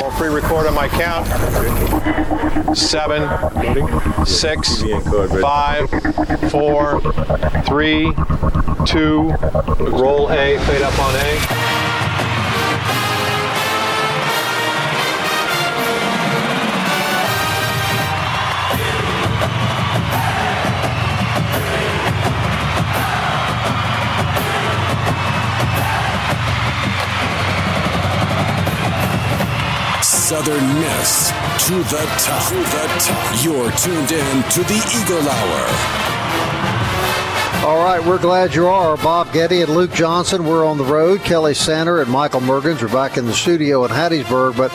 Roll pre-record on my count. Seven, six, five, four, three, two. Roll A. Fade up on A. Southern Miss to the top. To the top. You're tuned in to the Eagle Hour. All right, we're glad you are. Bob Getty and Luke Johnson, we're on the road. Kelly Sander and Michael Mergens are back in the studio in Hattiesburg. But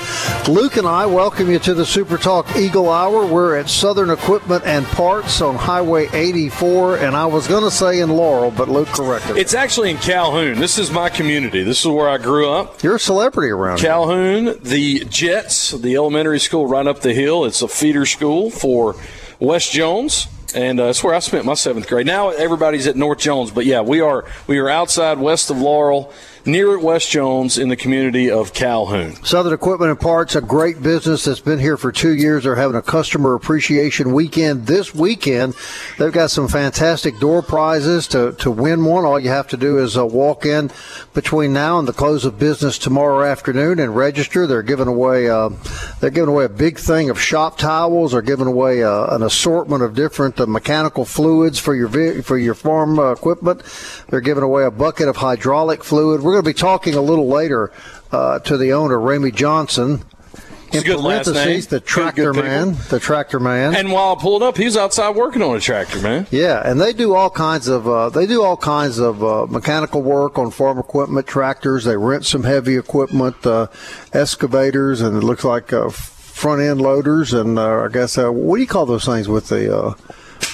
Luke and I welcome you to the Super Talk Eagle Hour. We're at Southern Equipment and Parts on Highway 84. And I was going to say in Laurel, but Luke corrected. It's actually in Calhoun. This is my community. This is where I grew up. You're a celebrity around here. Calhoun, the Jets, the elementary school right up the hill. It's a feeder school for West Jones. And uh, that's where I spent my seventh grade. Now everybody's at North Jones, but yeah, we are we are outside west of Laurel, near at West Jones in the community of Calhoun. Southern Equipment and Parts, a great business that's been here for two years. They're having a customer appreciation weekend this weekend. They've got some fantastic door prizes to, to win one. All you have to do is uh, walk in between now and the close of business tomorrow afternoon and register. They're giving away uh, they're giving away a big thing of shop towels. They're giving away uh, an assortment of different uh, mechanical fluids for your for your farm uh, equipment. They're giving away a bucket of hydraulic fluid. We're going to be talking a little later uh, to the owner, Ramey Johnson. In It's a good last name. parentheses, the tractor man, the tractor man. And while I pulled up, he was outside working on a tractor, man. Yeah, and they do all kinds of uh, they do all kinds of uh, mechanical work on farm equipment, tractors. They rent some heavy equipment, uh, excavators, and it looks like uh, front end loaders, and uh, I guess uh, what do you call those things with the uh,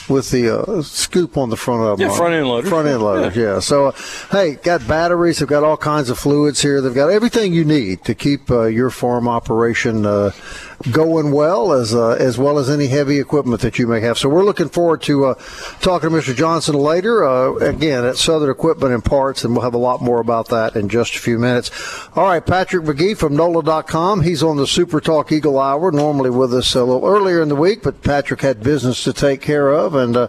with the uh, scoop on the front of them? Yeah, front end loader. Front end loaders, yeah. So, uh, hey, got batteries. They've got all kinds of fluids here. They've got everything you need to keep uh, your farm operation uh, going well, as uh, as well as any heavy equipment that you may have. So, we're looking forward to uh, talking to Mr. Johnson later. Uh, again, at Southern Equipment and Parts, and we'll have a lot more about that in just a few minutes. All right, Patrick Magee from NOLA.com. He's on the Super Talk Eagle Hour, normally with us a little earlier in the week, but Patrick had business to take care of. And uh,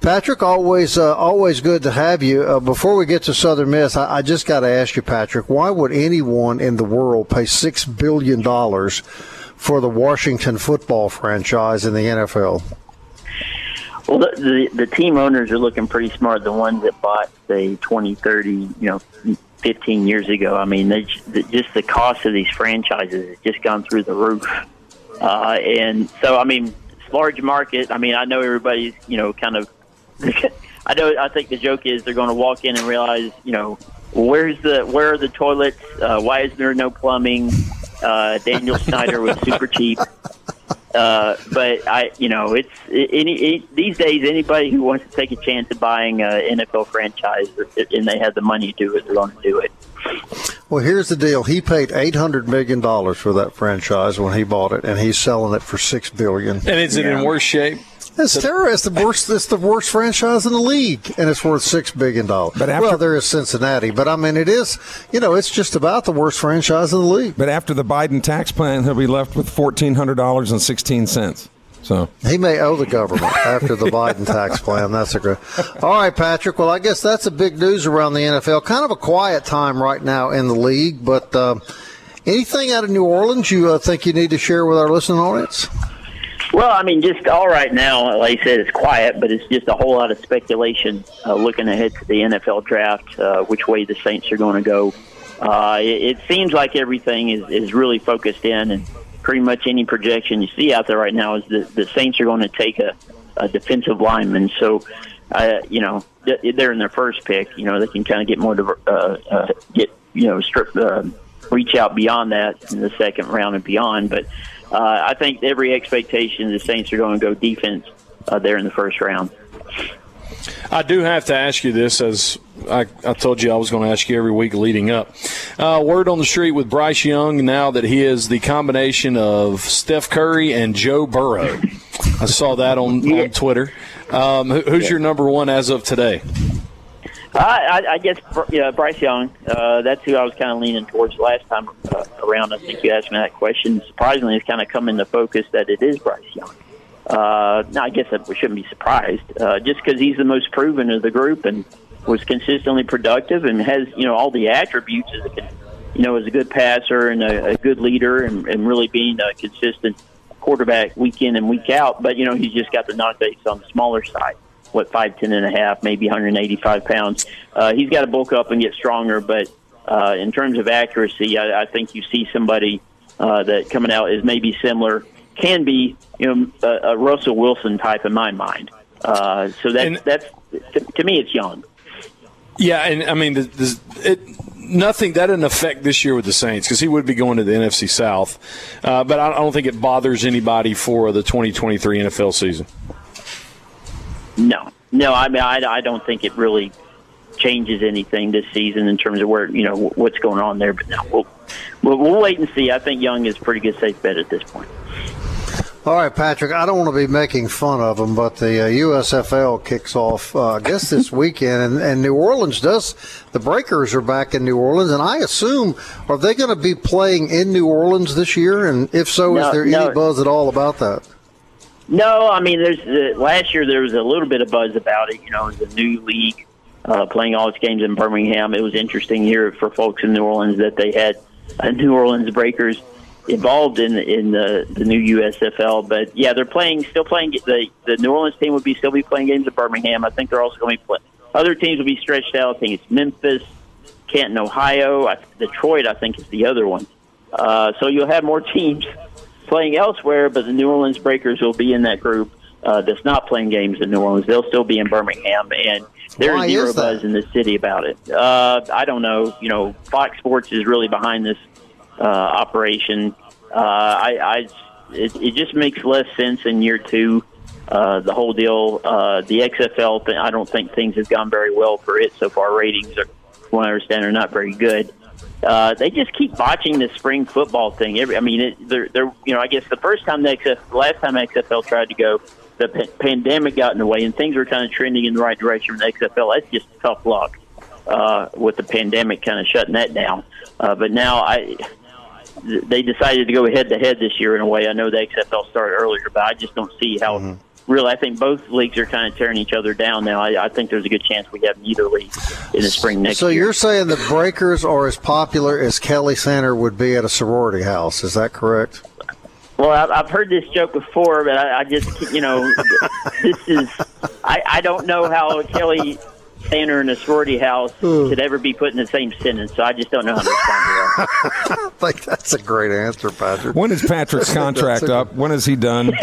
Patrick, always uh, always good to have you. Uh, before we get to Southern Miss, I, I just got to ask you, Patrick, why would anyone in the world pay six billion dollars for the Washington football franchise in the NFL? Well, the, the the team owners are looking pretty smart. The ones that bought, say, 20, 30, you know, 15 years ago. I mean, they, the, just the cost of these franchises has just gone through the roof. Uh, and so, I mean, large market. I mean, I know everybody's, you know, kind of. I know. I think the joke is they're going to walk in and realize, you know, where's the where are the toilets? Uh, why is there no plumbing? Uh, Daniel Snyder was super cheap. Uh, but I, you know, it's any it, these days. Anybody who wants to take a chance at buying an NFL franchise and they have the money to do it, they're going to do it. Well, here's the deal. He paid eight hundred million dollars for that franchise when he bought it, and he's selling it for six billion. And is it in worse shape? It's terrible. It's the worst. It's the worst franchise in the league, and it's worth six billion dollars. But after- well, there is Cincinnati, but I mean, it is. You know, it's just about the worst franchise in the league. But after the Biden tax plan, he'll be left with fourteen hundred dollars and sixteen cents. So He may owe the government after the Biden tax plan. That's a good. All right, Patrick. Well, I guess that's a big news around the NFL. Kind of a quiet time right now in the league, but uh, anything out of New Orleans you uh, think you need to share with our listening audience? Well, I mean, just all right now, like I said, it's quiet, but it's just a whole lot of speculation uh, looking ahead to the NFL draft, uh, which way the Saints are going to go. Uh, it, it seems like everything is, is really focused in, and pretty much any projection you see out there right now is that the Saints are going to take a, a defensive lineman. So uh, you know, they're in their first pick. You know, they can kind of get more diver- uh, uh, get you know strip uh, reach out beyond that in the second round and beyond. But uh, I think every expectation the Saints are going to go defense uh, there in the first round. I do have to ask you this, as I, I told you I was going to ask you every week leading up. Uh, word on the street with Bryce Young now that he is the combination of Steph Curry and Joe Burrow. I saw that on, yeah. on Twitter. Um, who's yeah. your number one as of today? I, I, I guess yeah, Bryce Young. Uh, that's who I was kind of leaning towards last time uh, around. I think you asked me that question. Surprisingly, it's kind of come into focus that it is Bryce Young. Uh, I guess we shouldn't be surprised, uh, just because he's the most proven of the group and was consistently productive and has you know all the attributes as a you know as a good passer and a, a good leader and, and really being a consistent quarterback week in and week out. But you know he's just got the knockbacks on the smaller side. What five ten and a half, maybe 185 pounds. Uh, he's got to bulk up and get stronger. But uh, in terms of accuracy, I, I think you see somebody uh, that coming out is maybe similar can be, you know, a, a Russell Wilson type in my mind. Uh, so that's and, that's to, to, me, it's young. Yeah, and I mean, the, the, it, nothing that didn't affect this year with the Saints because he would be going to the NFC South, uh, but I don't think it bothers anybody for the 2023 NFL season. No, no, I mean, I, I don't think it really changes anything this season in terms of where you know what's going on there. But no, we'll, we'll, we'll wait and see. I think Young is pretty good safe bet at this point. All right, Patrick. I don't want to be making fun of them, but the uh, USFL kicks off, uh, I guess, this weekend, and, and, New Orleans does. The Breakers are back in New Orleans, and I assume are they going to be playing in New Orleans this year? And if so, no, is there no. any buzz at all about that? No, I mean, there's uh, last year there was a little bit of buzz about it. You know, it was a new league uh, playing all its games in Birmingham. It was interesting here for folks in New Orleans that they had a New Orleans Breakers involved in in the the new USFL. But yeah, they're playing still playing the the New Orleans team would be still be playing games at Birmingham. I think they're also going to be playing. Other teams will be stretched out. I think it's Memphis, Canton, Ohio, I, Detroit. I think is the other one. Uh, so you'll have more teams playing elsewhere, but the New Orleans Breakers will be in that group uh, that's not playing games in New Orleans. They'll still be in Birmingham, and there's zero buzz in the city about it. Uh, I don't know. You know, Fox Sports is really behind this uh, operation. Uh, I, I it, it just makes less sense in year two. Uh, the whole deal, uh, the XFL, I don't think things have gone very well for it so far. Ratings, are, from what I understand, are not very good. Uh, they just keep botching the spring football thing. Every, I mean, it, they're, they're, you know, I guess the first time the XFL, last time XFL tried to go, the p- pandemic got in the way, and things were kind of trending in the right direction the XFL. That's just tough luck uh, with the pandemic kind of shutting that down. Uh, but now I, they decided to go head to head this year in a way. I know the XFL started earlier, but I just don't see how. Mm-hmm. Really, I think both leagues are kind of tearing each other down now. I, I think there's a good chance we have neither league in the spring next so year. So you're saying the Breakers are as popular as Kelly Center would be at a sorority house? Is that correct? Well, I've heard this joke before, but I just, you know, this is. I, I don't know how Kelly Center and a sorority house hmm. could ever be put in the same sentence. So I just don't know how to respond to that. I think that's a great answer, Patrick. When is Patrick's contract up? When is he done?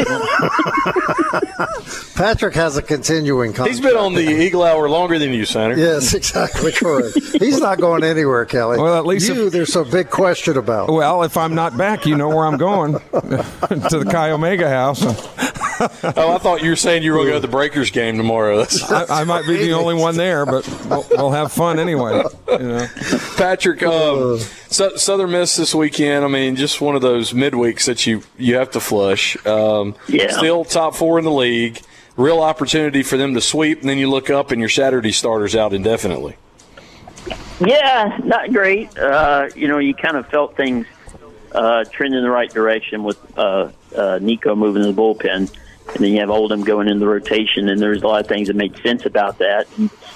Patrick has a continuing contract. He's been on the Eagle Hour longer than you, Senator. Yes, exactly correct. He's not going anywhere, Kelly. Well, at least you, if, there's a big question about. Well, if I'm not back, you know where I'm going to the Chi Omega house. oh, I thought you were saying you were going to go to the Breakers game tomorrow. I, I, might be the only one there, but we'll, we'll have fun anyway. You know? Patrick, um, Southern Miss this weekend. I mean, just one of those midweeks that you you have to flush. Um, yeah. Still top four in the league. Real opportunity for them to sweep, and then you look up and your Saturday starters out indefinitely. Yeah, not great. Uh, you know, you kind of felt things uh, trend in the right direction with uh, uh, Nico moving to the bullpen and then you have Oldham going in the rotation, and there's a lot of things that make sense about that.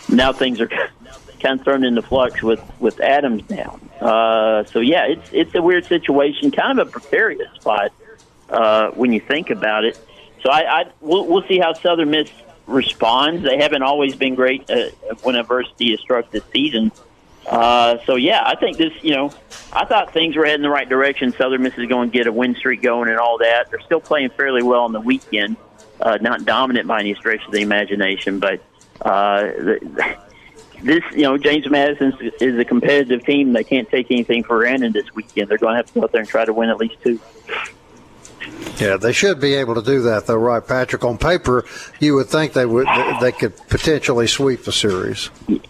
Now things are kind of thrown into flux with with Adams down. Uh, so yeah, it's it's a weird situation, kind of a precarious spot uh, when you think about it. So I, I we'll, we'll see how Southern Miss responds. They haven't always been great uh, when adversity has struck this season. Uh, so yeah, I think this. You know, I thought things were heading the right direction. Southern Miss is going to get a win streak going and all that. They're still playing fairly well on the weekend, uh, not dominant by any stretch of the imagination, but Uh, this, you know, James Madison is a competitive team. They can't take anything for granted this weekend. They're going to have to go out there and try to win at least two. Yeah, they should be able to do that, though, right, Patrick? On paper, you would think they would they could potentially sweep the series.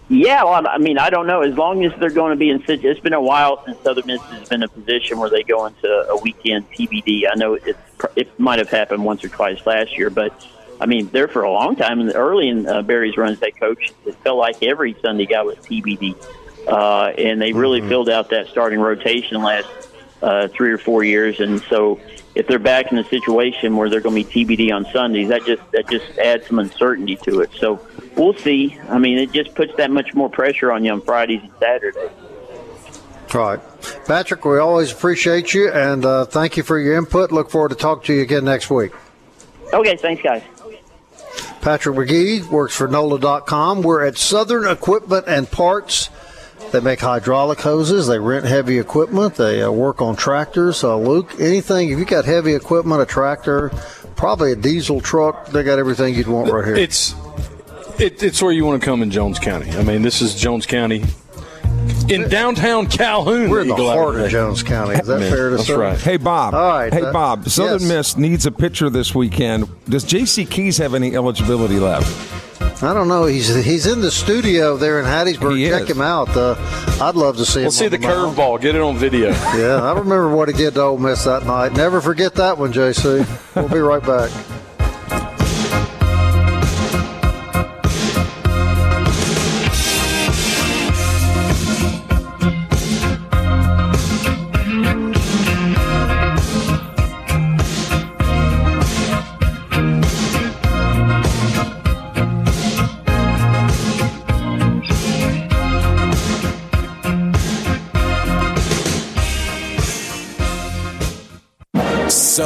Yeah, well, I mean, I don't know. As long as they're going to be in, it's been a while since Southern Miss has been in a position where they go into a weekend TBD. I know it it might have happened once or twice last year, but I mean, there for a long time, and early in uh, Berry's run as head coach, it felt like every Sunday guy was TBD, uh, and they really mm-hmm. filled out that starting rotation last uh, three or four years, and so if they're back in a situation where they're going to be TBD on Sundays, that just that just adds some uncertainty to it. So we'll see. I mean, it just puts that much more pressure on you on Fridays and Saturdays. Right. Patrick, we always appreciate you and uh, thank you for your input. Look forward to talking to you again next week. Okay, thanks, guys. Patrick Magee works for NOLA.com. We're at Southern Equipment and Parts they make hydraulic hoses. They rent heavy equipment. They uh, work on tractors. Uh, Luke, anything, if you got heavy equipment, a tractor, probably a diesel truck, they got everything you'd want right here. It's it, it's where you want to come in Jones County. I mean, this is Jones County in downtown Calhoun. We're in the heart of Jones County. Is that fair to That's say? right. Hey Bob. All right. Hey uh, Bob. Southern yes. Miss needs a pitcher this weekend. Does J.C. Keys have any eligibility left? I don't know. He's he's in the studio there in Hattiesburg. He Check is. him out. Uh, I'd love to see him. We'll see the curveball. Get it on video. Yeah, I remember what he did to Ole Miss that night. Never forget that one, JC. We'll be right back.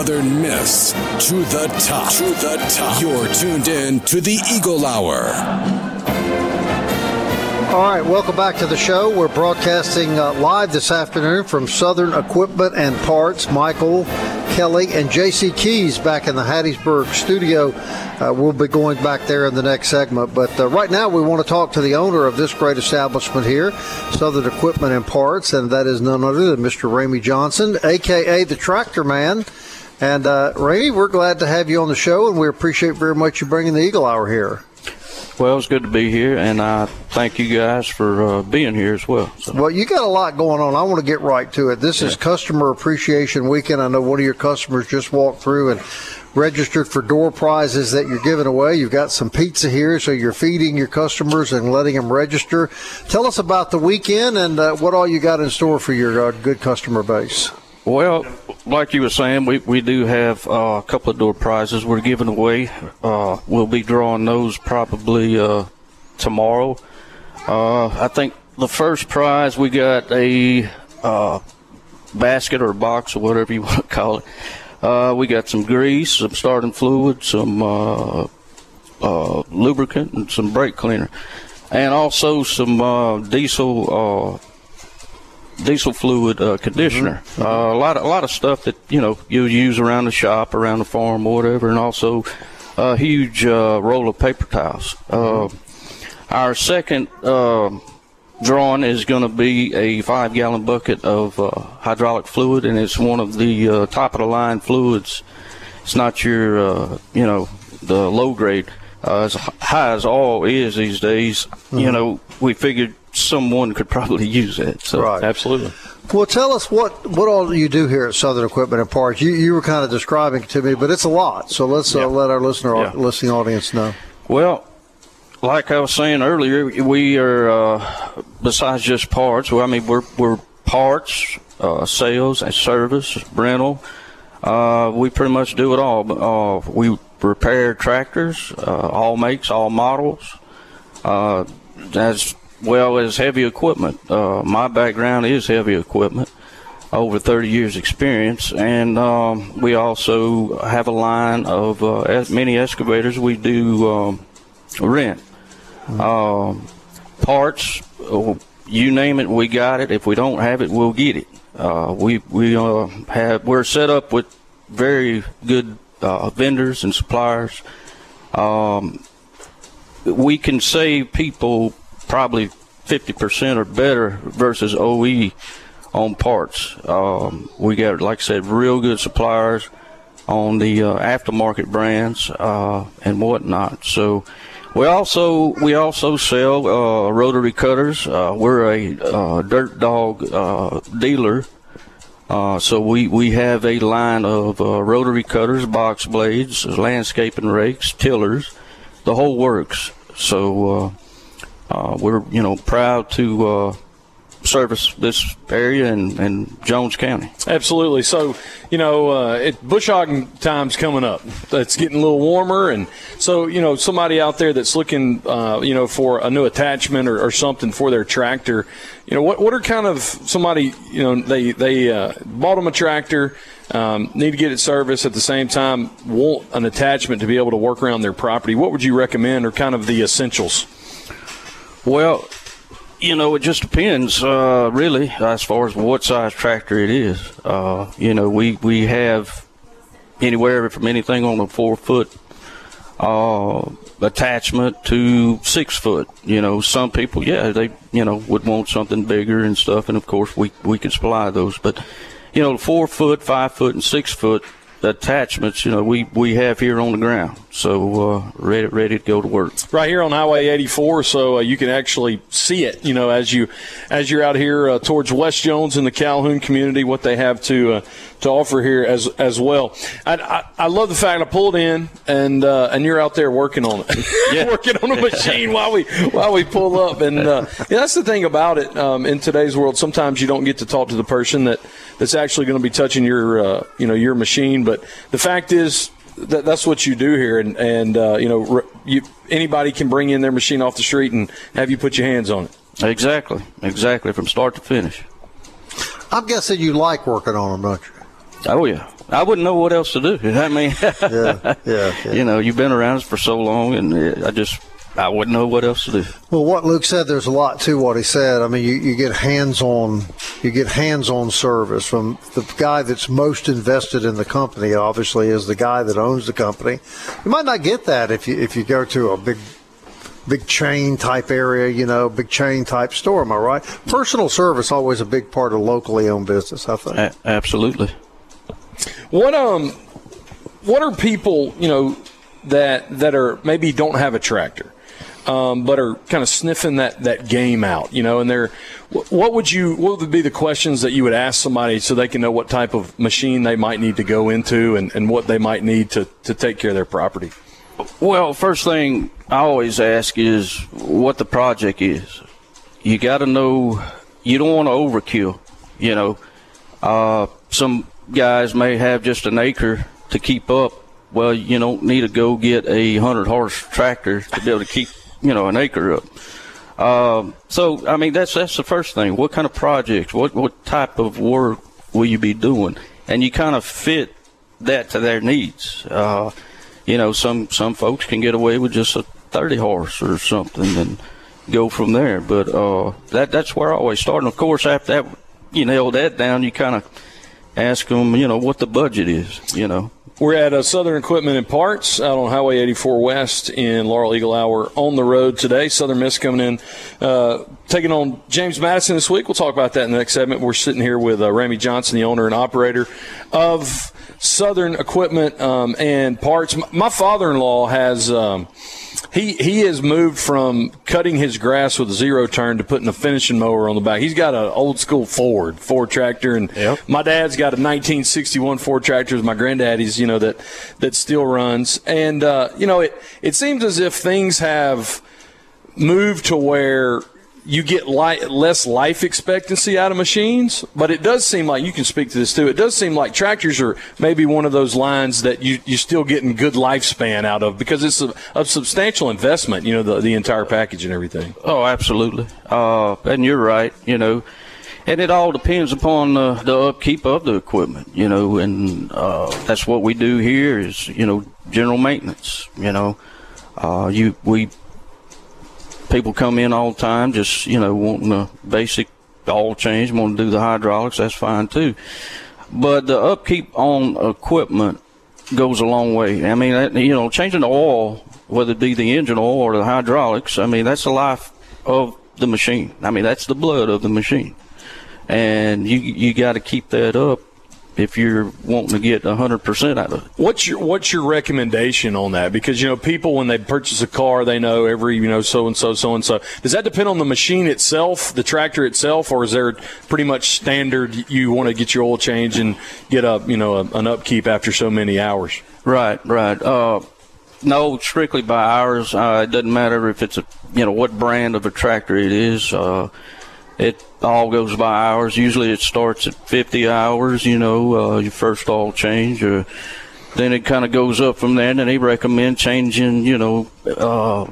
Southern Miss to the top. To the top. You're tuned in to the Eagle Hour. All right, welcome back to the show. We're broadcasting uh, live this afternoon from Southern Equipment and Parts. Michael Kelly and JC Keys back in the Hattiesburg studio. Uh, we'll be going back there in the next segment. But uh, right now, we want to talk to the owner of this great establishment here, Southern Equipment and Parts, and that is none other than Mr. Ramey Johnson, aka the Tractor Man. And uh, Ramey, we're glad to have you on the show, and we appreciate very much you bringing the Eagle Hour here. Well, it's good to be here, and I thank you guys for uh, being here as well. So. Well, you got a lot going on. I want to get right to it. This is Customer Appreciation Weekend. I know one of your customers just walked through and registered for door prizes that you're giving away. You've got some pizza here, so you're feeding your customers and letting them register. Tell us about the weekend and uh, what all you got in store for your uh, good customer base. Well, like you were saying, we, we do have uh, a couple of door prizes we're giving away. Uh, we'll be drawing those probably uh, tomorrow. Uh, I think the first prize we got a uh, basket or box or whatever you want to call it. Uh, we got some grease, some starting fluid, some lubricant, and some brake cleaner, and also some diesel diesel fluid uh, conditioner. Uh, a lot of a lot of stuff that you know you use around the shop, around the farm, or whatever, and also a huge uh, roll of paper towels. Uh, our second uh, drawing is going to be a five gallon bucket of uh, hydraulic fluid, and it's one of the uh, top of the line fluids. It's not your uh, you know the low grade. Uh, as high as all is these days, you know, we figured someone could probably use it. So Right. Absolutely. Well, tell us what, what all you do here at Southern Equipment and Parts. You, you were kind of describing it to me, but it's a lot. So let's Yeah. uh, let our listener Yeah. listening audience know. Well, like I was saying earlier, we are uh, besides just parts. Well, I mean, we're we're parts, uh, sales, and service, rental. Uh, we pretty much do it all. Uh, we repair tractors, uh, all makes, all models, uh, as well as heavy equipment. Uh, my background is heavy equipment, over 30 years experience, and um, we also have a line of uh, es- mini excavators we do um, rent. Um, parts, uh, you name it, we got it. If we don't have it, we'll get it. Uh, we we uh, have we're set up with very good uh, vendors and suppliers. Um, we can save people probably 50% or better versus OE on parts. Um, we got, like I said, real good suppliers on the uh, aftermarket brands uh, and whatnot. So we also we also sell uh, rotary cutters. Uh, we're a uh, dirt dog uh, dealer. so we, we have a line of rotary cutters, box blades, landscaping rakes, tillers, the whole works. So we're you know proud to service this area and, and Jones County. Absolutely. So, you know, uh, it, bush hogging time's coming up. It's getting a little warmer, and so you know, somebody out there that's looking, uh, you know, for a new attachment or, or, something for their tractor, you know, what what are kind of somebody, you know, they they uh, bought them a tractor. Um, need to get it serviced at the same time, want an attachment to be able to work around their property. What would you recommend, or kind of the essentials? Well, you know, it just depends, uh, really, as far as what size tractor it is. Uh, you know, we, we have anywhere from anything on a four foot uh, attachment to six foot. You know, some people, yeah, they, you know, would want something bigger and stuff. And of course, we, we can supply those. But, you know, four foot, five foot, and six foot attachments, you know, we, we have here on the ground. So uh, ready ready to go to work. Right here on Highway 84, so uh, you can actually see it. You know, as you as you're out here uh, towards West Jones in the Calhoun community, what they have to uh, to offer here as as well. I, I, I, love the fact I pulled in and uh, and you're out there working on it, yeah. working on a machine while we while we pull up. And uh, yeah, that's the thing about it um, in today's world. Sometimes you don't get to talk to the person that that's actually going to be touching your you know your machine, but the fact is that, that's what you do here, and and uh, you know, you, anybody can bring in their machine off the street and have you put your hands on it. Exactly, exactly, from start to finish. I'm guessing you like working on them, don't you? Oh yeah, I wouldn't know what else to do. I mean, yeah, yeah, yeah, you know, you've been around us for so long, and I just I wouldn't know what else to do. Well, what Luke said, there's a lot to what he said. I mean, you, you get hands-on, you get hands-on service from the guy that's most invested in the company. Obviously, is the guy that owns the company. You might not get that if you if you go to a big big chain type area, you know, big chain type store. Am I right? Personal service always a big part of locally owned business. I think. A- absolutely. What um, what are people you know that that are maybe don't have a tractor? Um, but are kind of sniffing that, that game out, you know, and they're, what would you, what would be the questions that you would ask somebody so they can know what type of machine they might need to go into and, and what they might need to, to take care of their property? Well, first thing I always ask is what the project is. You got to know, you don't want to overkill, you know. Uh, some guys may have just an acre to keep up. Well, you don't need to go get a 100 horse tractor to be able to keep you know, an acre up. Um, so, I mean, that's that's the first thing. What kind of projects? What what type of work will you be doing? And you kind of fit that to their needs. Uh, you know, some some folks can get away with just a 30 horse or something and go from there. But uh, that that's where I always start. And of course, after that, you nail that down, you kind of ask them, you know, what the budget is. You know. We're at uh, Southern Equipment and Parts out on Highway 84 West in Laurel Eagle Hour on the road today. Southern Miss coming in, uh, taking on James Madison this week. We'll talk about that in the next segment. We're sitting here with uh, Johnson, the owner and operator of Southern Equipment um, and Parts. My father in law has. Um, he he has moved from cutting his grass with a zero turn to putting a finishing mower on the back. He's got an old school Ford Ford tractor, and yep. my dad's got a 1961 Ford tractor. As my granddaddy's, you know that that still runs, and uh, you know it it seems as if things have moved to where you get less life expectancy out of machines, but it does seem like you can speak to this too. It does seem like tractors are maybe one of those lines that you you're still getting good lifespan out of because it's a, a substantial investment. You know, the the entire package and everything. Oh, absolutely. Uh, and you're right. You know. And it all depends upon uh, the upkeep of the equipment, you know, and uh, that's what we do here is, you know, general maintenance. You know, uh, you we people come in all the time, just you know, wanting a basic oil change, want to do the hydraulics. That's fine too. But the upkeep on equipment goes a long way. I mean, you know, changing the oil whether it be the engine oil or the hydraulics. I mean, that's the life of the machine. I mean, that's the blood of the machine, and you you got to keep that up if you're wanting to get 100% out of it. What's your what's your recommendation on that? Because you know people when they purchase a car, they know every you know so and so so and so. Does that depend on the machine itself, the tractor itself, or is there pretty much standard? You want to get your oil change and get a you know a, an upkeep after so many hours. Right, right. Uh, no, strictly by hours. Uh, it doesn't matter if it's a you know what brand of a tractor it is. Uh, it all goes by hours. Usually it starts at 50 hours, you know, uh, your first oil change. Or then it kind of goes up from there. And they recommend changing, you know, uh,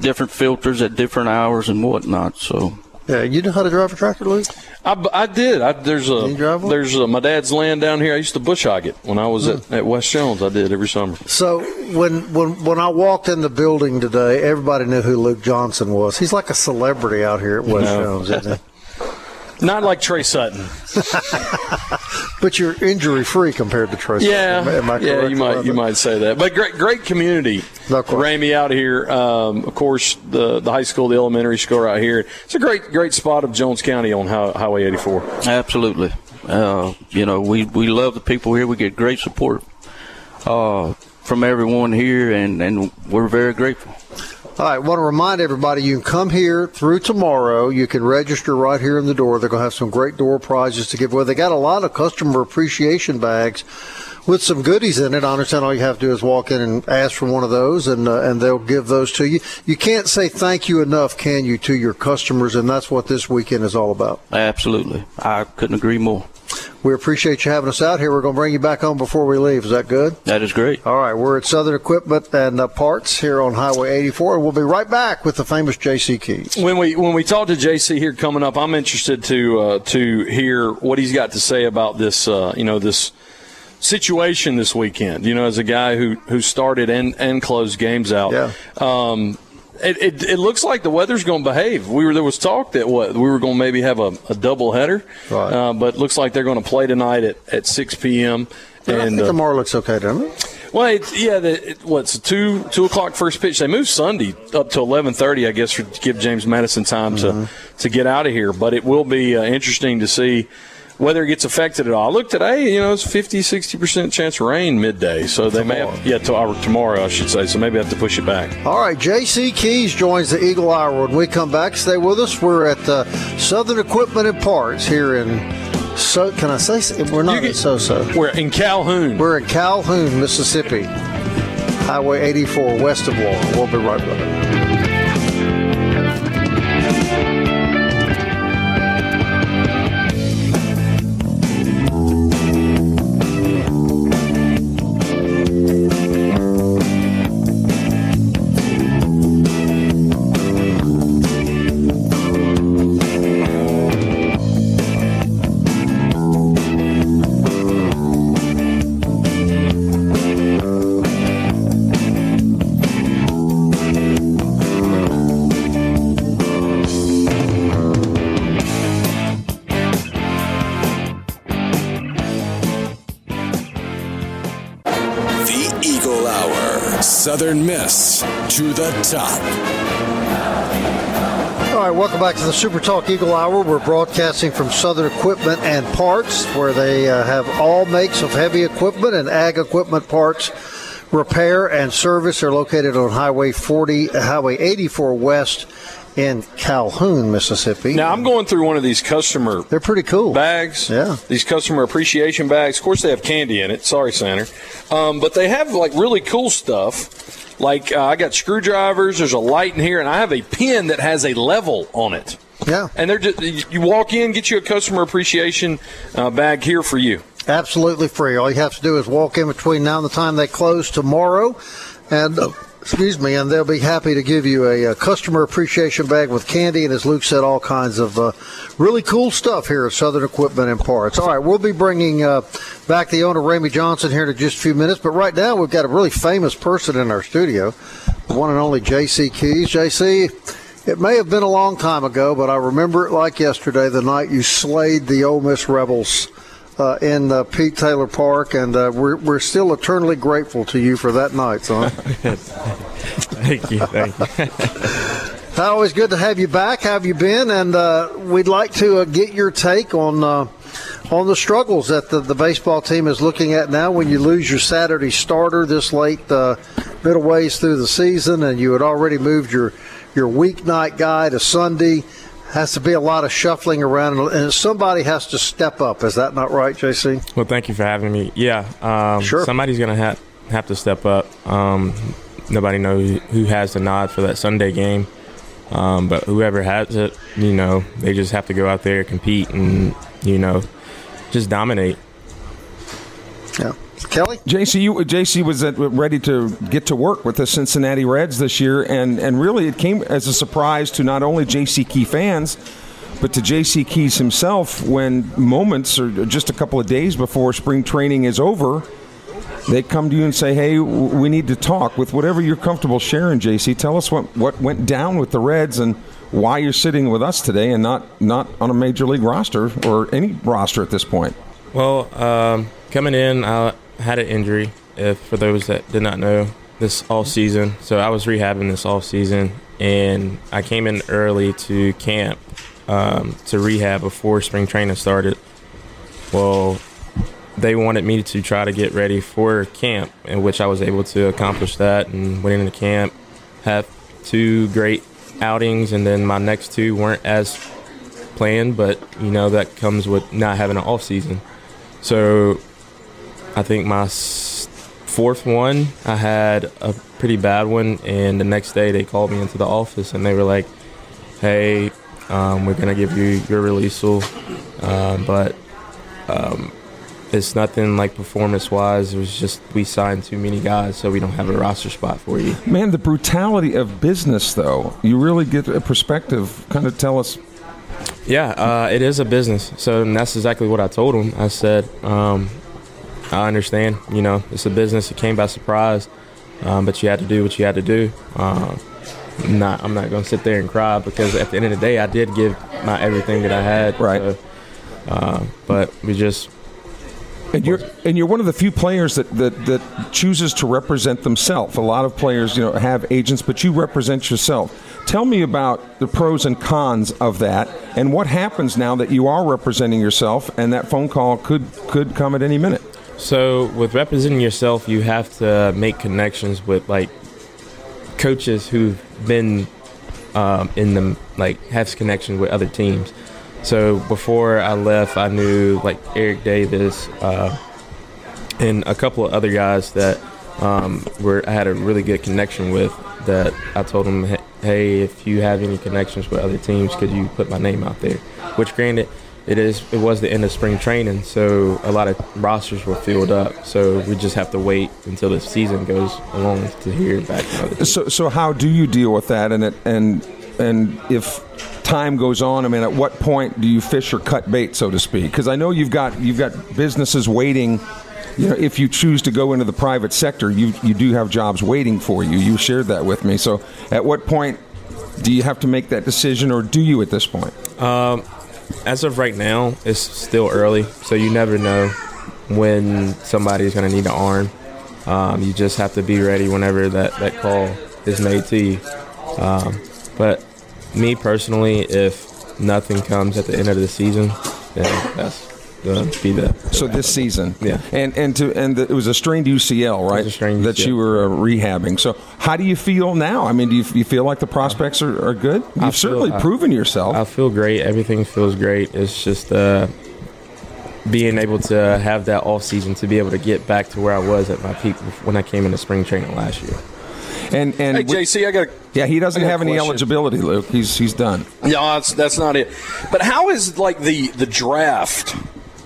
different filters at different hours and whatnot. So. Yeah, you know how to drive a tractor, Luke? I, I did. I, there's a there's a, my dad's land down here. I used to bush hog it when I was at, Hmm. at West Jones. I did every summer. So when when when I walked in the building today, everybody knew who Luke Johnson was. He's like a celebrity out here at West No. Jones, isn't he? Not like Trey Sutton. But you're injury free compared to Trey Yeah, Am I- am I yeah, you might you might say that. But great great community. No question. Ramey out here. Um, of course, the the high school, the elementary school out here. It's a great great spot of Jones County on Hi- Highway 84. Absolutely. Uh, you know, we, we love the people here. We get great support uh, from everyone here, and, and we're very grateful. All right, I want to remind everybody you can come here through tomorrow. You can register right here in the door. They're going to have some great door prizes to give away. They got a lot of customer appreciation bags with some goodies in it. I understand all you have to do is walk in and ask for one of those, and uh, and they'll give those to you. You can't say thank you enough, can you, to your customers? And that's what this weekend is all about. Absolutely. I couldn't agree more. We appreciate you having us out here. We're going to bring you back home before we leave. Is that good? That is great. All right, we're at Southern Equipment and uh, Parts here on Highway 84, and we'll be right back with the famous J.C. Keys. When we when we talk to JC here coming up, I'm interested to uh, to hear what he's got to say about this uh, you know this situation this weekend. You know, as a guy who who started and and closed games out. Yeah. Um, it, it, it looks like the weather's going to behave. We were there was talk that what we were going to maybe have a, a double header, Right. uh, but it looks like they're going to play tonight at, at 6 p.m. I And think uh, tomorrow looks okay, doesn't it? well, it's, yeah, the, it, what's a two two o'clock first pitch? They moved Sunday up to eleven thirty, I guess, to give James Madison time Mm-hmm. to to get out of here. But it will be uh, interesting to see whether it gets affected at all. Look today, you know, it's 50, 60 percent chance of rain midday, so they may have yeah to, or tomorrow, I should say. So maybe I have to push it back. All right, J.C. Keys joins the Eagle Hour. When we come back, stay with us. We're at uh, Southern Equipment and Parts here in. So can I say we're not in Soso? We're in Calhoun. We're in Calhoun, Mississippi, Highway 84, west of Laurel. We'll be right back. Southern Miss to the top. All right, welcome back to the Super Talk Eagle Hour. We're broadcasting from Southern Equipment and Parts, where they uh, have all makes of heavy equipment and ag equipment parts repair and service. They're located on Highway 40, Highway 84 West in Calhoun, Mississippi. Now I'm going through one of these customer They're pretty cool. bags. Yeah. These customer appreciation bags. Of course, they have candy in it. Sorry, Santa. Um, but they have like really cool stuff. Like uh, I got screwdrivers. There's a light in here, and I have a pin that has a level on it. Yeah. And they're just you walk in, get you a customer appreciation uh, bag here for you. Absolutely free. All you have to do is walk in between now and the time they close tomorrow, and uh, excuse me, and they'll be happy to give you a, uh customer appreciation bag with candy and, as Luke said, all kinds of uh, really cool stuff here at Southern Equipment and Parts. All right, we'll be bringing uh, back the owner Ramey Johnson here in just a few minutes, but right now we've got a really famous person in our studio, the one and only J.C. Keys. J.C. It may have been a long time ago, but I remember it like yesterday, the night you slayed the Ole Miss Rebels uh, in uh, Pete Taylor Park, and uh, we're, we're still eternally grateful to you for that night, son. thank you. Thank you. Always good to have you back. How have you been? And uh, we'd like to uh, get your take on uh, on the struggles that the, the baseball team is looking at now when you lose your Saturday starter this late, uh, middle ways through the season, and you had already moved your your weeknight guy to Sunday. Has to be a lot of shuffling around, and somebody has to step up. Is that not right, JC? Well, thank you for having me. Yeah, um, sure. Somebody's going to have have to step up. Um, nobody knows who has the nod for that Sunday game, um, but whoever has it, you know, they just have to go out there, compete, and you know, just dominate. Yeah. Kelly? JC, you, JC was at, ready to get to work with the Cincinnati Reds this year, and, and really it came as a surprise to not only JC Key fans, but to JC Keys himself when moments or just a couple of days before spring training is over, they come to you and say, hey, we need to talk with whatever you're comfortable sharing, JC. Tell us what, what went down with the Reds and why you're sitting with us today and not, not on a major league roster or any roster at this point. Well, um, coming in, I had an injury. If for those that did not know, this all season. So I was rehabbing this all season, and I came in early to camp um, to rehab before spring training started. Well, they wanted me to try to get ready for camp, in which I was able to accomplish that and went into camp, had two great outings, and then my next two weren't as planned, but you know that comes with not having an off season. So I think my fourth one, I had a pretty bad one, and the next day they called me into the office and they were like, "Hey, um, we're gonna give you your release, uh, but um, it's nothing like performance wise. It was just we signed too many guys, so we don't have a roster spot for you." Man, the brutality of business, though, you really get a perspective. Kind of tell us yeah, uh, it is a business. So that's exactly what I told him. I said, um, I understand. You know, it's a business. It came by surprise, um, but you had to do what you had to do. Um, I'm not, I'm not going to sit there and cry because at the end of the day, I did give my everything that I had. Right. So, uh, but we just. And you're and you're one of the few players that, that, that chooses to represent themselves. A lot of players, you know, have agents, but you represent yourself. Tell me about the pros and cons of that, and what happens now that you are representing yourself, and that phone call could could come at any minute. So with representing yourself, you have to make connections with like coaches who've been um, in the like have connection with other teams. So before I left, I knew like Eric Davis uh, and a couple of other guys that um, were I had a really good connection with. That I told them, hey, if you have any connections with other teams, could you put my name out there? Which, granted, it is it was the end of spring training, so a lot of rosters were filled up. So we just have to wait until the season goes along to hear back. So so how do you deal with that? And it, and and if time goes on, I mean, at what point do you fish or cut bait, so to speak? Because I know you've got you've got businesses waiting. You know, if you choose to go into the private sector, you you do have jobs waiting for you. You shared that with me. So, at what point do you have to make that decision, or do you at this point? Um, as of right now, it's still early, so you never know when somebody's going to need an arm. Um, you just have to be ready whenever that, that call is made to you. Um, but me personally, if nothing comes at the end of the season, then that's going to be the. So this season, yeah, and and to and the, it was a strained UCL, right? Strained that UCL. you were uh, rehabbing. So how do you feel now? I mean, do you, you feel like the prospects are, are good? You've feel- certainly I- proven yourself. I feel great. Everything feels great. It's just uh, being able to have that off season to be able to get back to where I was at my peak when I came into spring training last year. and and Hey, JC, I got a yeah, he doesn't I got a have any question. eligibility, Luke. He's he's done. No, that's that's not it. But how is like the the draft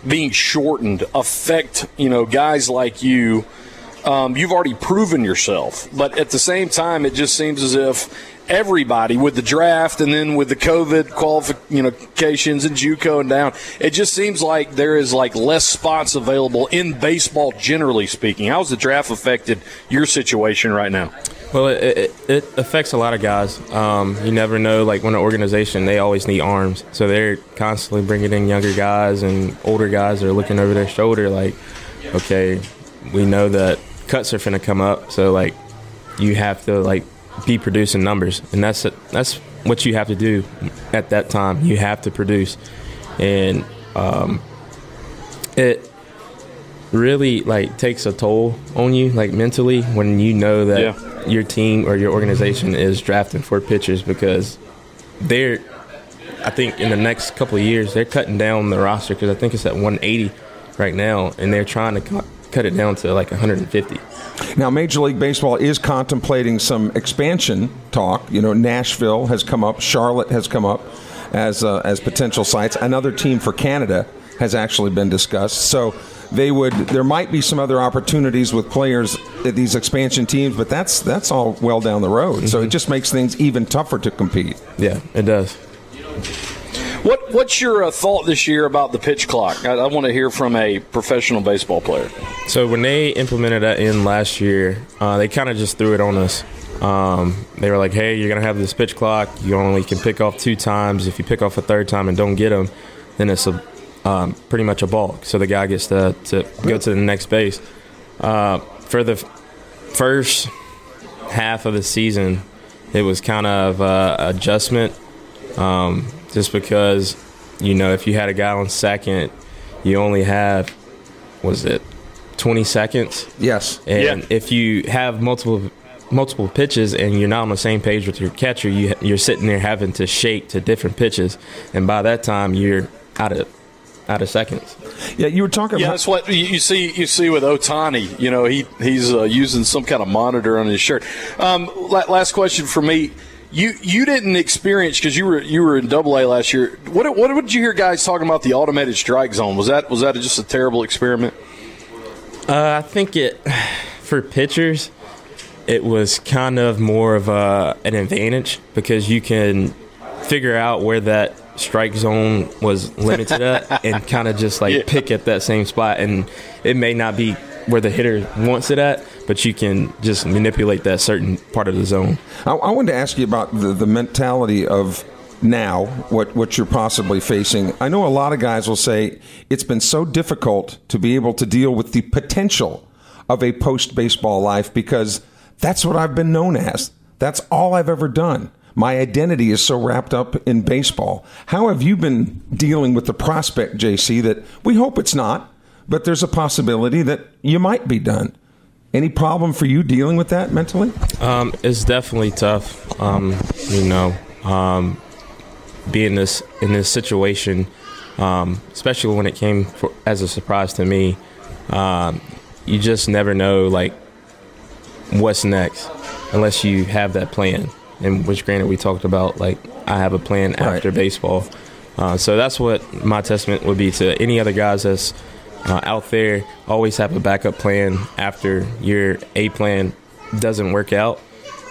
being shortened affect you know guys like you? Um, you've already proven yourself, but at the same time, it just seems as if everybody with the draft and then with the COVID qualifications and JUCO and down. It just seems like there is like less spots available in baseball, generally speaking. How's the draft affected your situation right now? Well, it, it, it affects a lot of guys. Um, you never know, like when an organization, they always need arms. So they're constantly bringing in younger guys and older guys are looking over their shoulder, like, okay, we know that cuts are going to come up. So, like, you have to, like, be producing numbers. And that's, that's what you have to do at that time. You have to produce. And um, it, really like takes a toll on you like mentally when you know that yeah. your team or your organization is drafting for pitchers because they're I think in the next couple of years they're cutting down the roster because I think it's at 180 right now and they're trying to cut, cut it down to like 150. Now, Major League Baseball is contemplating some expansion talk. You know, Nashville has come up, Charlotte has come up as uh, as potential sites. Another team for Canada has actually been discussed. So they would there might be some other opportunities with players at these expansion teams, but that's that's all well down the road. Mm-hmm. So it mm-hmm. just makes things even tougher to compete. Yeah, it does. What What's your uh, thought this year about the pitch clock? I, I want to hear from a professional baseball player. So when they implemented that in last year, uh, they kind of just threw it on us. Um, they were like, "Hey, you're gonna have this pitch clock. You only can pick off two times. If you pick off a third time and don't get them, then it's a um, pretty much a balk. So the guy gets to, to go to the next base. Uh, for the first half of the season, it was kind of uh, adjustment, um, just because you know if you had a guy on second, you only have was it twenty seconds? Yes. And yeah. if you have multiple multiple pitches and you're not on the same page with your catcher, you you're sitting there having to shake to different pitches, and by that time you're out of out of seconds. Yeah, you were talking. Yeah, about- that's what you see. You see with Ohtani, You know, he he's uh, using some kind of monitor on his shirt. Um, last question for me. You you didn't experience because you were you were in Double A last year. What what did you hear guys talking about the automated strike zone? Was that was that just a terrible experiment? Uh, I think it for pitchers, it was kind of more of a, an advantage because you can figure out where that strike zone was limited at and kind of just like yeah. pick at that same spot. And it may not be where the hitter wants it at, but you can just manipulate that certain part of the zone. I, I wanted to ask you about the, the mentality of now what what you're possibly facing. I know a lot of guys will say it's been so difficult to be able to deal with the potential of a post baseball life because that's what I've been known as. That's all I've ever done. My identity is so wrapped up in baseball. How have you been dealing with the prospect, JC, that we hope it's not, but there's a possibility that you might be done? Any problem for you dealing with that mentally? Um, it's definitely tough. Um, you know, um, being this in this situation, um, especially when it came for, as a surprise to me. Um, you just never know, like, what's next, unless you have that plan and which granted we talked about like I have a plan after baseball. Uh, so that's what my testament would be to any other guys that's uh, out there. Always have a backup plan after your A plan doesn't work out,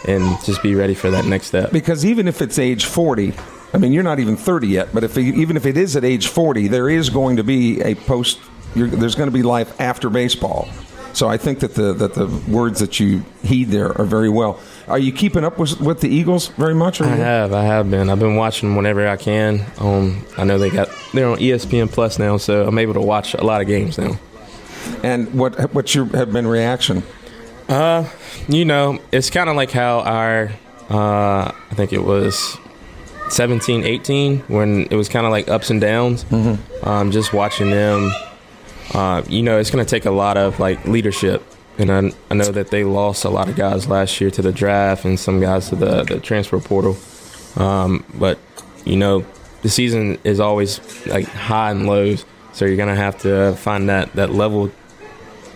and just be ready for that next step. Because even if it's age forty, I mean you're not even thirty yet, but if even if it is at age forty, there is going to be a post. there's going to be life after baseball. So I think that the that the words that you heed there are very well. Are you keeping up with, with the Eagles very much? I have. I have been. I've been watching whenever I can. Um, I know they got they're on ESPN Plus now, so I'm able to watch a lot of games now. And what what's your have been reaction? Uh, you know, it's kind of like how our uh, I think it was 17, 18 when it was kind of like ups and downs. Mm-hmm. Um, just watching them. Uh, you know, it's going to take a lot of like leadership and I, I know that they lost a lot of guys last year to the draft and some guys to the, the transfer portal. Um, but, you know, the season is always like high and lows. So you're going to have to find that, that level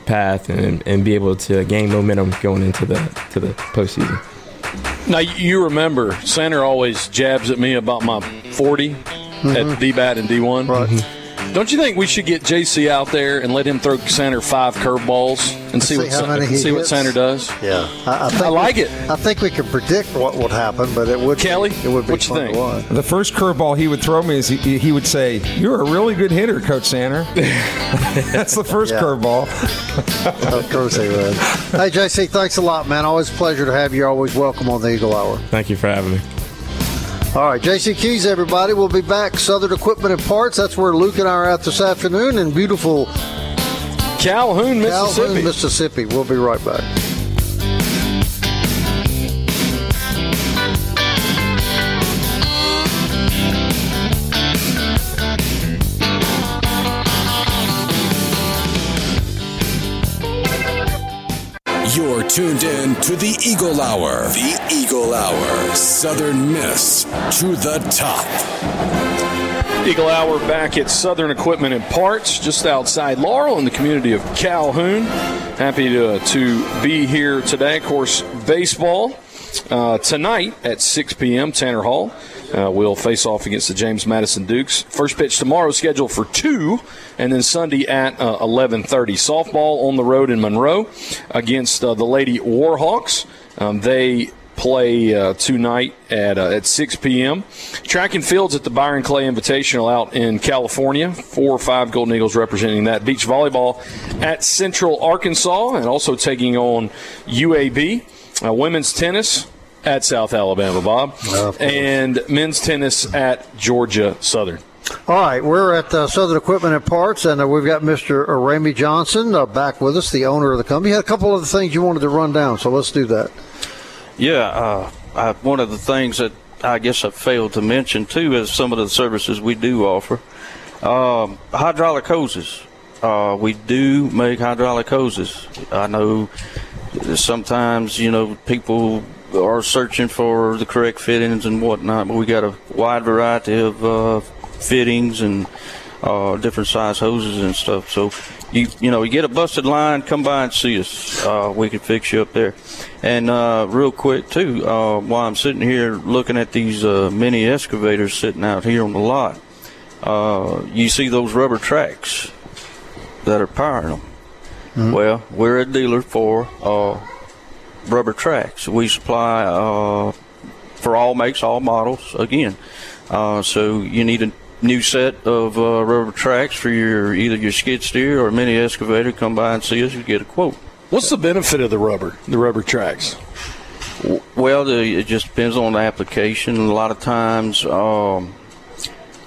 path and, and be able to gain momentum going into the to the postseason. Now you remember Sander always jabs at me about my 40 mm-hmm. at DBAT and D1. Right. Mm-hmm. Don't you think we should get JC out there and let him throw Sander five curveballs and see, See what how many see what hits? Sander does? Yeah, I, I, think I like we, it. I think we can predict what would happen, but it would Kelly, it would be what you think? The first curveball he would throw me is he, he would say, "You're a really good hitter, Coach Sander." That's the first curveball. Of course they would. hey, JC, thanks a lot, man. Always a pleasure to have you. You're always welcome on the Eagle Hour. Thank you for having me. All right, JC Keys, everybody. We'll be back. Southern Equipment and Parts. That's where Luke and I are at this afternoon in beautiful Calhoun, Mississippi. Calhoun, Mississippi. We'll be right back. You're tuned in to the Eagle Hour. The Eagle Hour. Southern Miss to the top. Eagle Hour back at Southern Equipment and Parts, just outside Laurel in the community of Calhoun. Happy to, to be here today. Of course, baseball uh, tonight at 6 p.m. Tanner Hall. Uh, will face off against the James Madison Dukes. First pitch tomorrow scheduled for two, and then Sunday at uh, 11:30. Softball on the road in Monroe against uh, the Lady Warhawks. Um, they play uh, tonight at uh, at 6 p.m. Track and fields at the Bryan Clay Invitational out in California. Four or five Golden Eagles representing that. Beach volleyball at Central Arkansas, and also taking on UAB. Uh, women's tennis at South Alabama, Bob, and men's tennis at Georgia Southern. All right, we're at uh, Southern Equipment and Parts, and uh, we've got Mr. Ramey Johnson uh, back with us, the owner of the company. You had a couple of the things you wanted to run down, so let's do that. Yeah, uh, I, one of the things that I guess I failed to mention too is some of the services we do offer. Um, hydraulic hoses. Uh, we do make hydraulic hoses. I know sometimes you know people are searching for the correct fittings and whatnot, but we got a wide variety of uh, fittings and uh, different size hoses and stuff. So you you know you get a busted line, come by and see us. Uh, we can fix you up there. And uh, real quick too, uh, while I'm sitting here looking at these uh, mini excavators sitting out here on the lot, uh, you see those rubber tracks that are powering them. Well, we're a dealer for uh, rubber tracks. We supply uh, for all makes, all models. Again, uh, so you need a new set of uh, rubber tracks for your either your skid steer or mini excavator. Come by and see us. You get a quote. What's the benefit of the rubber, the rubber tracks? Well, the, it just depends on the application. A lot of times, um,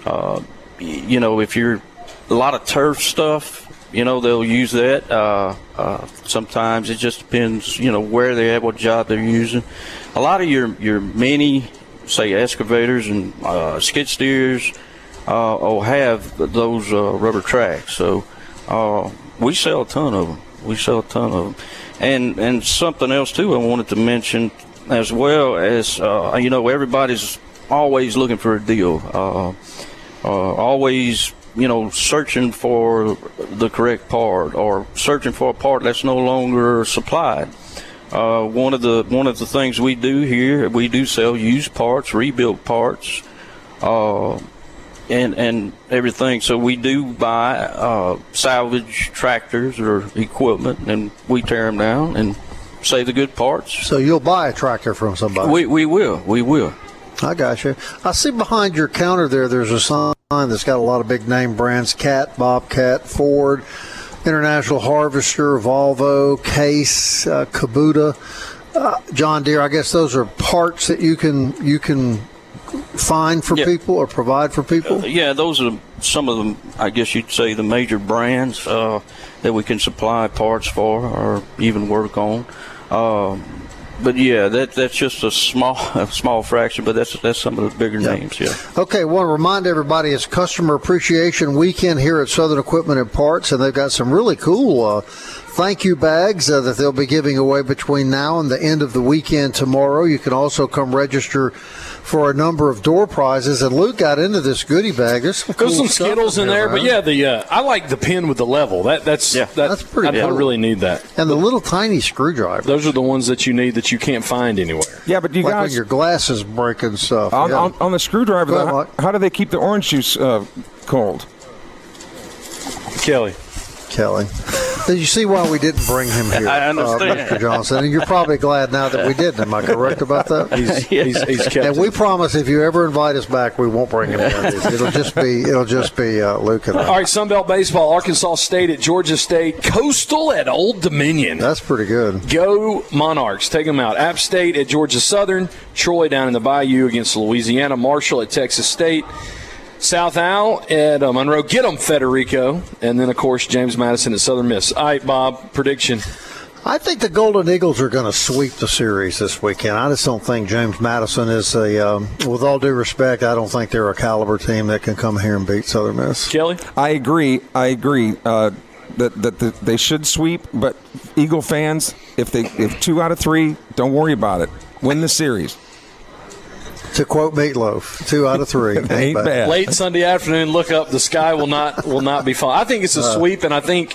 uh, you know, if you're a lot of turf stuff, you know, they'll use that. Uh, uh, sometimes it just depends, you know, where they have, what job they're using. A lot of your your mini, say, excavators and uh, skid steers, uh, will have those uh, rubber tracks. So uh, we sell a ton of them. We sell a ton of them. And and something else too, I wanted to mention as well as uh, you know everybody's always looking for a deal. Always you know searching for the correct part or searching for a part that's no longer supplied. Uh, one of the one of the things we do here, we do sell used parts, rebuilt parts, uh, and and everything. So we do buy uh, salvage tractors or equipment, and we tear them down and save the good parts. So you'll buy a tractor from somebody. We we will we will. I got you. I see behind your counter there. There's a sign that's got a lot of big name brands: Cat, Bobcat, Ford, International Harvester, Volvo, Case, uh, Kubota, uh, John Deere. I guess those are parts that you can you can find for Yeah. people or provide for people. Yeah, those are some of them. I guess you'd say the major brands uh, that we can supply parts for or even work on. Um, but yeah, that that's just a small a small fraction. But that's that's some of the bigger names. Yeah. Okay, want to remind everybody it's Customer Appreciation Weekend here at Southern Equipment and Parts, and they've got some really cool uh, thank you bags uh, that they'll be giving away between now and the end of the weekend tomorrow. You can also come register for a number of door prizes, and Luke got into this goodie bag. There's some, There's cool some Skittles in there, but yeah, the uh, I like the pin with the level. That that's Yeah. that, That's pretty I, I cool. really need that. and the little tiny screwdriver. Those are the ones that you need that you can't find anywhere. Yeah, but you like when guys your glasses break and stuff. on, yeah. on, on the screwdriver, though, how, how do they keep the orange juice uh, cold? Kelly. Kelly. Did you see why we didn't bring him here, I understand. Uh, Mr. Johnson? And you're probably glad now that we didn't. Am I correct about that? He's, he's, he's kept And we promise if you ever invite us back, we won't bring him in. It'll just be it'll just be uh, Luke and I. All right, Sunbelt baseball. Arkansas State at Georgia State. Coastal at Old Dominion. That's pretty good. Go Monarchs. Take them out. App State at Georgia Southern. Troy down in the Bayou against Louisiana. Marshall at Texas State. South Al at uh, Monroe. Get them, Federico. And then, of course, James Madison at Southern Miss. All right, Bob, prediction. I think the Golden Eagles are going to sweep the series this weekend. I just don't think James Madison is a. Um, with all due respect, I don't think they're a caliber team that can come here and beat Southern Miss. Kelly? I agree. I agree. Uh, that, that, that they should sweep, but Eagle fans, if they if two out of three, don't worry about it. Win the series. To quote Meatloaf, two out of three. Ain't bad. Late Sunday afternoon, look up. The sky will not will not be falling. I think it's a Uh. sweep, and I think.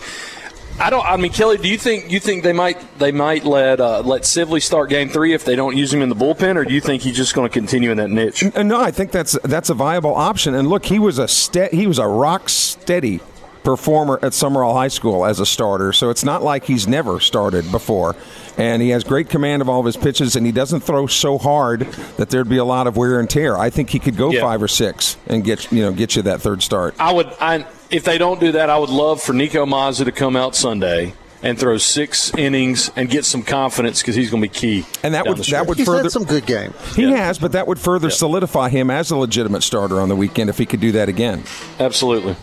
I don't. I mean, Kelly, do you think you think they might they might let uh, let Sibley start game three if they don't use him in the bullpen, or do you think he's just going to continue in that niche? No, I think that's that's a viable option. And look, he was a ste- he was a rock steady performer at Sumrall High School as a starter. So it's not like he's never started before. And he has great command of all of his pitches, and he doesn't throw so hard that there'd be a lot of wear and tear. I think he could go Yeah. five or six and get you know get you that third start. I would. I if they don't do that, I would love for Niko Mazza to come out Sunday and throw six innings and get some confidence because he's going to be key. And that would that would He's further had some good game. he has, but that would further solidify him as a legitimate starter on the weekend if he could do that again. absolutely.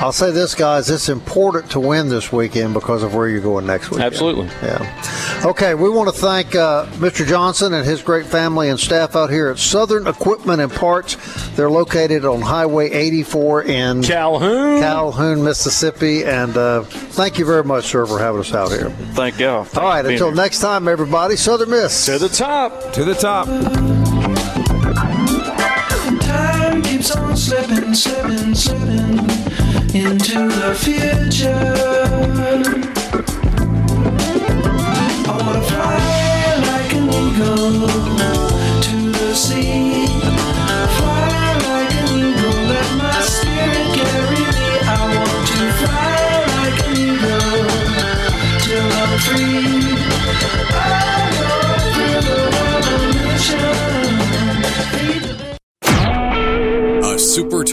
I'll say this, guys. It's important to win this weekend because of where you're going next week. Absolutely. Yeah. Okay, we want to thank uh, Mr. Johnson and his great family and staff out here at Southern Equipment and Parts. They're located on Highway 84 in Calhoun. Calhoun, Mississippi. And uh, thank you very much, sir, for having us out here. Thank y'all. All right, until next time, everybody, Southern Miss. to the top. To the top. Time keeps on slipping, slipping, slipping into the future. I wanna fly like an eagle to the sea.